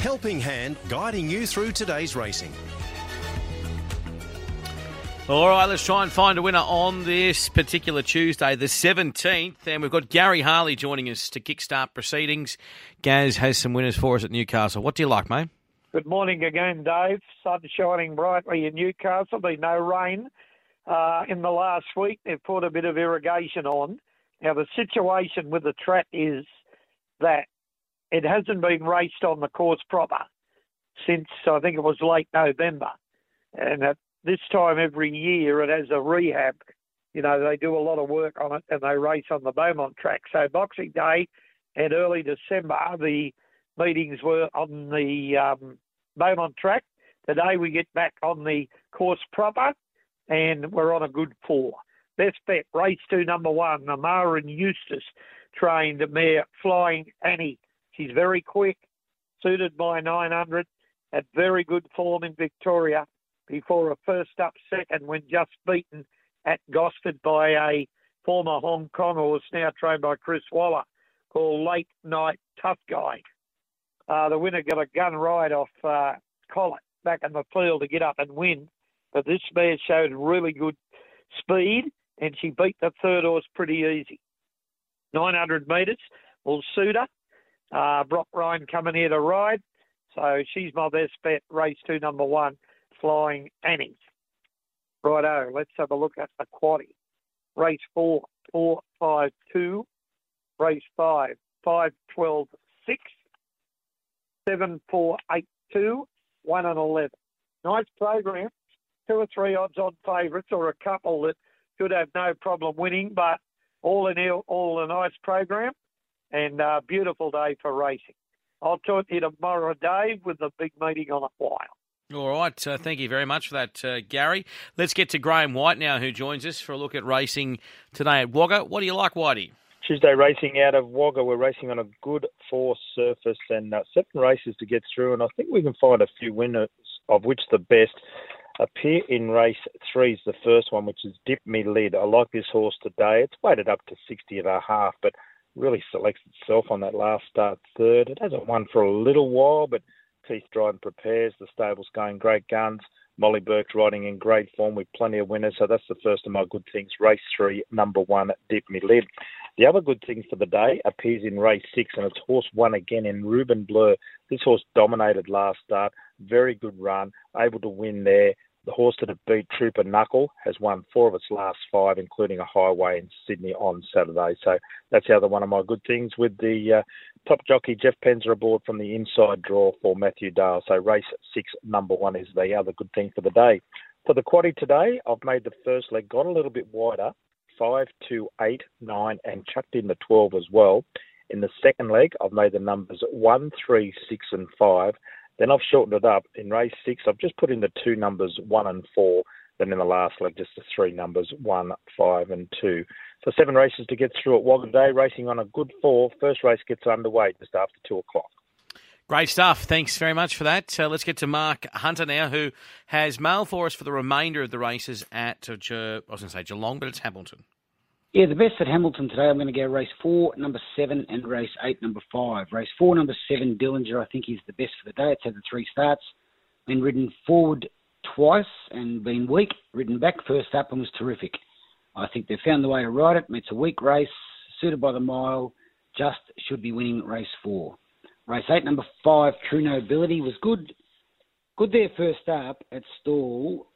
Helping Hand guiding you through today's racing. All right, let's try and find a winner on this particular Tuesday, the 17th. And we've got Gary Harley joining us to kickstart proceedings. Gaz has some winners for us at Newcastle. What do you like, mate? Good morning again, Dave. Sun shining brightly in Newcastle. Been no rain uh, in the last week. They've put a bit of irrigation on. Now, the situation with the track is that it hasn't been raced on the course proper since I think it was late November. And at this time every year it has a rehab. You know, they do a lot of work on it and they race on the Beaumont track. So Boxing Day and early December, the meetings were on the um, Beaumont track. Today we get back on the course proper and we're on a good four. Best bet, race two, number one, Namara and Eustace, trained mare Flying Annie. She's very quick, suited by 900, at very good form in Victoria before a first up second when just beaten at Gosford by a former Hong Kong horse now trained by Chris Waller called Late Night Tough Guy. Uh, the winner got a gun ride off uh, Collett back in the field to get up and win, but this mare showed really good speed and she beat the third horse pretty easy. 900 metres will suit her. Uh, Brock Ryan coming here to ride. So she's my best bet, race two, number one, Flying Annie. Righto, let's have a look at the quaddy. Race four, four, five, two. Race five, five, twelve, six. Seven, four, eight, two. One and eleven. Nice program. Two or three odds on favourites or a couple that should have no problem winning, but all in all, all a nice program and uh, beautiful day for racing. I'll talk to you tomorrow, Dave, with the big meeting on a while. All right. Uh, thank you very much for that, uh, Gary. Let's get to Graham White now, who joins us for a look at racing today at Wagga. What do you like, Whitey? Tuesday racing out of Wagga. We're racing on a good four surface and uh, seven races to get through, and I think we can find a few winners, of which the best appear in race three is the first one, which is Dip Me Lid. I like this horse today. It's weighted up to 60 and a half, but really selects itself on that last start third. It hasn't won for a little while, but Keith Dryden prepares. The stable's going great guns. Molly Bourke's riding in great form with plenty of winners. So that's the first of my good things. Race three, number one, Dip Me Lid. The other good thing for the day appears in race six, and it's horse one again in Ruben Blur. This horse dominated last start. Very good run, able to win there. The horse that had beat Trooper Knuckle has won four of its last five, including a highway in Sydney on Saturday. So that's the other one of my good things with the uh, top jockey Jeff Penza aboard from the inside draw for Matthew Dale. So race six, number one is the other good thing for the day. For the quaddy today, I've made the first leg, got a little bit wider, five, two, eight, nine, and chucked in the 12 as well. In the second leg, I've made the numbers one, three, six, and five. Then I've shortened it up. In race six, I've just put in the two numbers one and four. Then in the last leg, just the three numbers one, five, and two. So seven races to get through at Wagga Day, racing on a good four. First race gets underway just after two o'clock. Great stuff. Thanks very much for that. Uh, let's get to Mark Hunter now, who has mail for us for the remainder of the races at, uh, I was going to say Geelong, but it's Hamilton. Yeah, the best at Hamilton today. I'm going to go race four, number seven, and race eight, number five. Race four, number seven, Dillinger, I think is the best for the day. It's had the three starts, been ridden forward twice and been weak. Ridden back first up and was terrific. I think they've found the way to ride it. It's a weak race, suited by the mile. Just should be winning race four. Race eight, number five, True Nobility was good. Good there first up at stall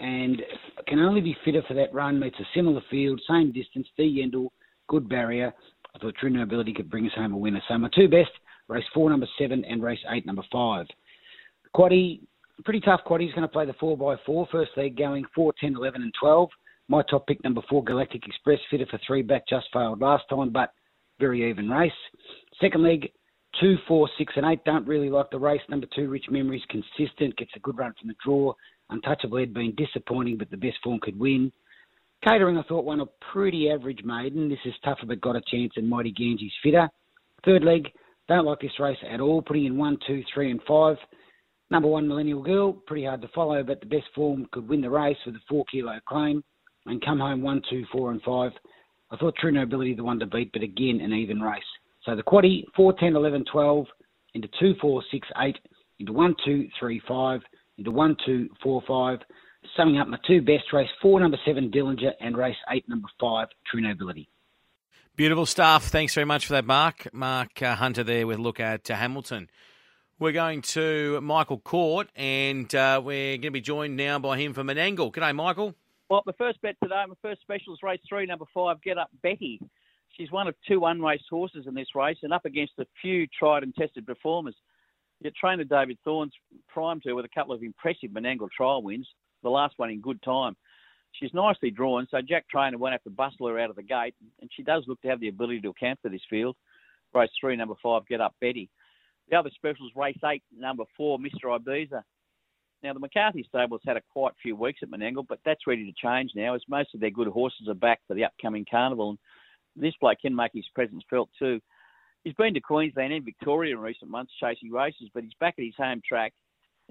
and can only be fitter for that run. Meets a similar field, same distance. D Yendall, good barrier. I thought True Nobility could bring us home a winner. So my two best, race four, number seven, and race eight, number five. Quaddy, pretty tough quaddy. He's going to play the four by four. First leg going 4, 10, 11, and 12. My top pick, number four, Galactic Express, fitter for three back, just failed last time, but very even race. Second leg, two, four, six, and eight. Don't really like the race. Number two, Rich Memories, consistent, gets a good run from the draw. Untouchable had been disappointing, but the best form could win. Catering, I thought, won a pretty average maiden. This is tougher, but got a chance, and Mighty Ganges fitter. Third leg, don't like this race at all. Putting in one, two, three, and five. Number one, Millennial Girl, pretty hard to follow, but the best form could win the race with a four kilo claim and come home one, two, four, and five. I thought True Nobility the one to beat, but again, an even race. So the quaddy, 4, 10, 11, 12, into two, four, six, eight, into one, two, three, five, into one, two, four, five. Summing up my two best race four, number seven, Dillinger, and race eight, number five, True Nobility. Beautiful stuff. Thanks very much for that, Mark. Mark uh, Hunter there with a look at uh, Hamilton. We're going to Michael Court, and uh, we're going to be joined now by him from Menangle. G'day, Michael. Well, my first bet today, my first special is race three, number five, Get Up Betty. She's one of two unraced horses in this race and up against a few tried and tested performers. Trainer David Thorne's primed her with a couple of impressive Menangle trial wins, the last one in good time. She's nicely drawn, so Jack Trainor won't have to bustle her out of the gate, and she does look to have the ability to account for this field. Race three, number five, Get Up Betty. The other specials, race eight, number four, Mr. Ibiza. Now, the McCarthy stable's had a quite few weeks at Menangle, but that's ready to change now as most of their good horses are back for the upcoming carnival. And this bloke can make his presence felt too. He's been to Queensland and Victoria in recent months chasing races, but he's back at his home track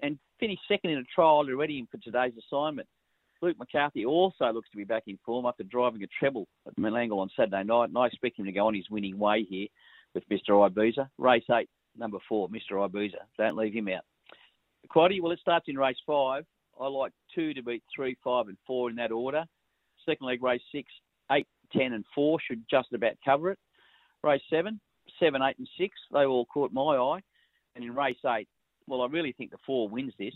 and finished second in a trial to ready him for today's assignment. Luke McCarthy also looks to be back in form after driving a treble at Menangle on Saturday night, and I expect him to go on his winning way here with Mr. Ibiza. Race 8, number four, Mr. Ibiza. Don't leave him out. Quaddy, well, it starts in race five. I like two to beat three, five, and four in that order. Second leg, race six, eight, ten, and four should just about cover it. Race seven, seven, eight, and six, they all caught my eye. And in race eight, well, I really think the four wins this.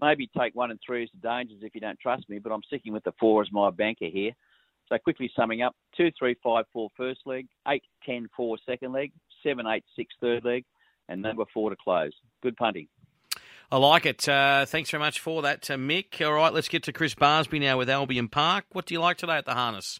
Maybe take one and three as the dangers if you don't trust me, but I'm sticking with the four as my banker here. So quickly summing up, two, three, five, four first leg, eight, ten, four second leg, seven, eight, six third leg, and number four to close. Good punting. I like it. Uh, thanks very much for that, uh, Mick. All right, let's get to Chris Barsby now with Albion Park. What do you like today at the harness?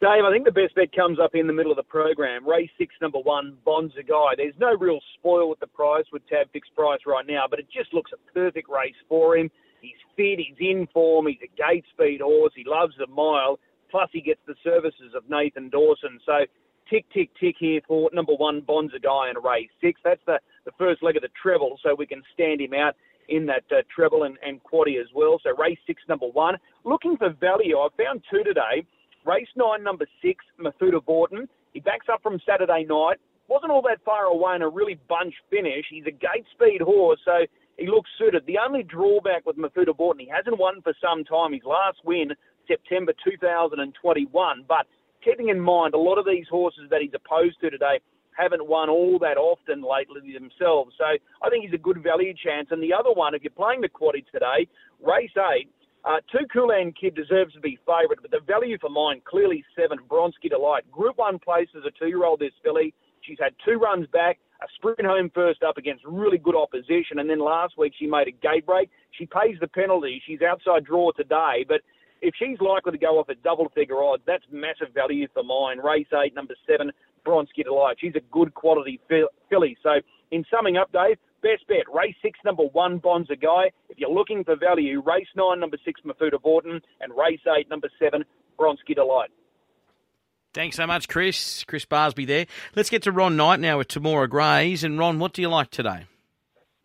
Dave, I think the best bet comes up in the middle of the program. Race six, number one, Bonza Guy. There's no real spoil with the price with tab fixed price right now, but it just looks a perfect race for him. He's fit, he's in form, he's a gate speed horse, he loves the mile, plus he gets the services of Nathan Dawson. So tick, tick, tick here for number one, Bonza Guy in race six. That's the, the first leg of the treble, so we can stand him out in that uh, treble and, and quaddy as well. So race six, number one. Looking for value, I found two today. Race nine, number six, Mafuta Borton. He backs up from Saturday night. Wasn't all that far away in a really bunch finish. He's a gate speed horse, so he looks suited. The only drawback with Mafuta Borton, he hasn't won for some time. His last win, September 2021. But keeping in mind, a lot of these horses that he's opposed to today haven't won all that often lately themselves. So I think he's a good value chance. And the other one, if you're playing the quaddy today, race eight, uh, two Coolan Kid deserves to be favourite, but the value for mine clearly seven Bronski Delight. Group one place as a two-year-old. This filly, she's had two runs back, a sprint home first up against really good opposition, and then last week she made a gate break. She pays the penalty. She's outside draw today, but if she's likely to go off at double figure odds, that's massive value for mine. Race eight, number seven, Bronski Delight. She's a good quality filly. So, in summing up, Dave, best bet, race six, number one, Bonza Guy. If you're looking for value, race nine, number six, Mafuta Borton, and race eight, number seven, Bronski Delight. Thanks so much, Chris. Chris Barsby there. Let's get to Ron Knight now with Temora Greys. And Ron, what do you like today?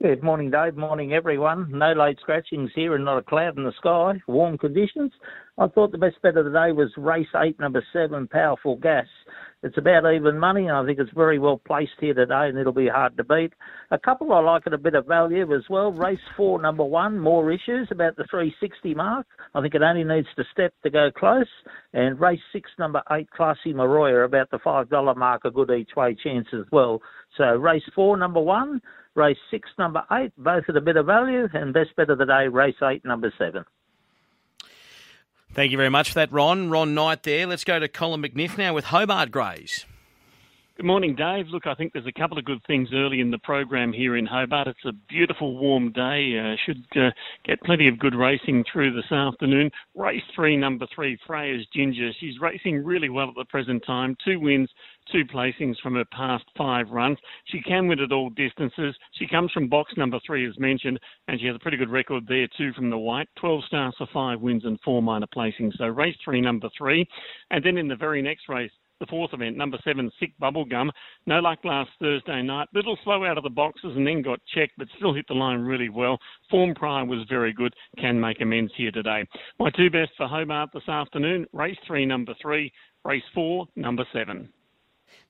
Good morning, Dave. Morning, everyone. No late scratchings here and not a cloud in the sky. Warm conditions. I thought the best bet of the day was race eight, number seven, Powerful Gas. It's about even money. And I think it's very well placed here today, and it'll be hard to beat. A couple I like at a bit of value as well. Race four, number one, more issues about the 360 mark. I think it only needs to step to go close. And race six, number eight, Classy Maroya, about the five dollar mark, a good each way chance as well. So race four, number one, race six, number eight, both at a bit of value, and best bet of the day, race eight, number seven. Thank you very much for that, Ron. Ron Knight there. Let's go to Colin McNiff now with Hobart Greys. Good morning, Dave. Look, I think there's a couple of good things early in the program here in Hobart. It's a beautiful, warm day. Uh, should uh, get plenty of good racing through this afternoon. Race three, number three, Freya's Ginger. She's racing really well at the present time. Two wins, two placings from her past five runs. She can win at all distances. She comes from box number three, as mentioned, and she has a pretty good record there too from the white. 12 stars for five wins and four minor placings. So race three, number three. And then in the very next race, the fourth event, number seven, Sick Bubblegum. No luck last Thursday night. Little slow out of the boxes and then got checked, but still hit the line really well. Form prior was very good. Can make amends here today. My two best for Hobart this afternoon race three, number three, race four, number seven.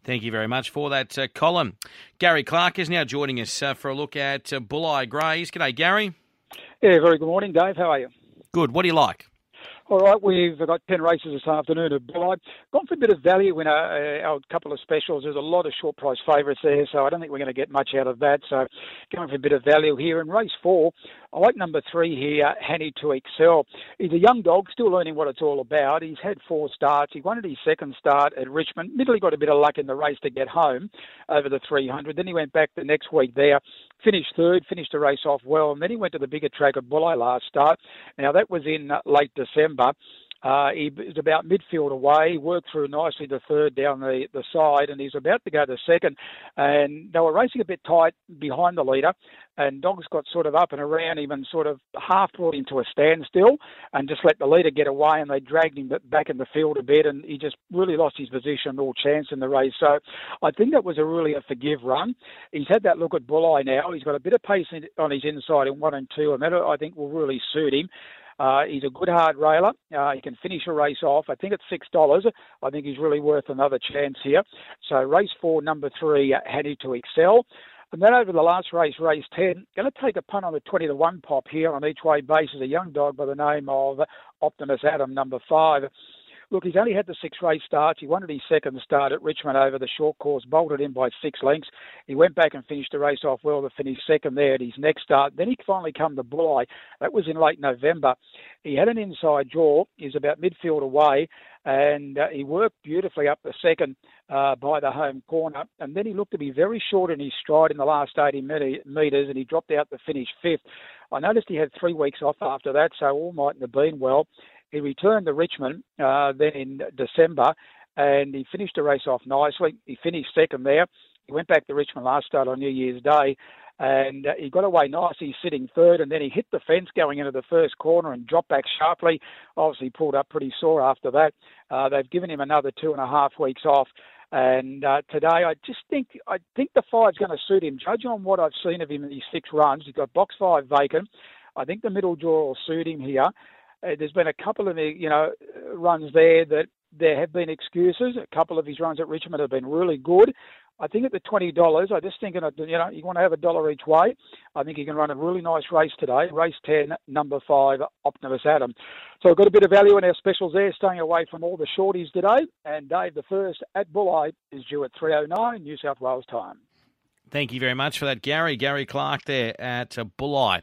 Thank you very much for that, uh, Colin. Gary Clark is now joining us uh, for a look at uh, Bulli Greys. G'day, Gary. Yeah, very good morning, Dave. How are you? Good. What do you like? All right, we've got 10 races this afternoon at Bulli. Gone for a bit of value in our, our couple of specials. There's a lot of short price favourites there, so I don't think we're going to get much out of that. So going for a bit of value here. In race four, I like number three here, Hanny to Excel. He's a young dog, still learning what it's all about. He's had four starts. He won at his second start at Richmond. Middle, he got a bit of luck in the race to get home over the 300. Then he went back the next week there, finished third, finished the race off well, and then he went to the bigger track at Bulli last start. Now, that was in uh, late December. Uh, he was about midfield away, worked through nicely the third down the, the side, and he's about to go to second. And they were racing a bit tight behind the leader, and Dogs got sort of up and around him and sort of half brought him to a standstill and just let the leader get away, and they dragged him back in the field a bit, and he just really lost his position, all chance in the race. So I think that was a really a forgive run. He's had that look at Bulli now. He's got a bit of pace on his inside in one and two, and that I think will really suit him. Uh, he's a good hard railer. Uh, he can finish a race off. I think it's six dollars. I think he's really worth another chance here. So race four, number three, Hanny to excel. And then over the last race, race 10, going to take a punt on the 20 to 1 pop here on each way basis. A young dog by the name of Optimus Adam, number five. Look, he's only had the six race starts. He wanted his second start at Richmond over the short course, bolted in by six lengths. He went back and finished the race off well to finish second there at his next start. Then he finally come to Bulli. That was in late November. He had an inside draw. He's about midfield away, and uh, he worked beautifully up the second uh, by the home corner. And then he looked to be very short in his stride in the last 80 metres, and he dropped out to finish fifth. I noticed he had three weeks off after that, so all mightn't have been well. He returned to Richmond uh, then in December and he finished the race off nicely. He finished second there. He went back to Richmond last start on New Year's Day and uh, he got away nice. He's sitting third and then he hit the fence going into the first corner and dropped back sharply. Obviously pulled up pretty sore after that. Uh, they've given him another two and a half weeks off. And uh, today, I just think I think the five's going to suit him. Judging on what I've seen of him in these six runs, he's got box five vacant. I think the middle draw will suit him here. Uh, there's been a couple of you know runs there that there have been excuses. A couple of his runs at Richmond have been really good. I think at the twenty dollars, I just think you know you want to have a dollar each way. I think he can run a really nice race today. Race ten, number five, Optimus Adam. So we've got a bit of value in our specials there, staying away from all the shorties today. And Dave, the first at Bulli is due at three oh nine New South Wales time. Thank you very much for that, Gary. Gary Clark there at uh, Bulli.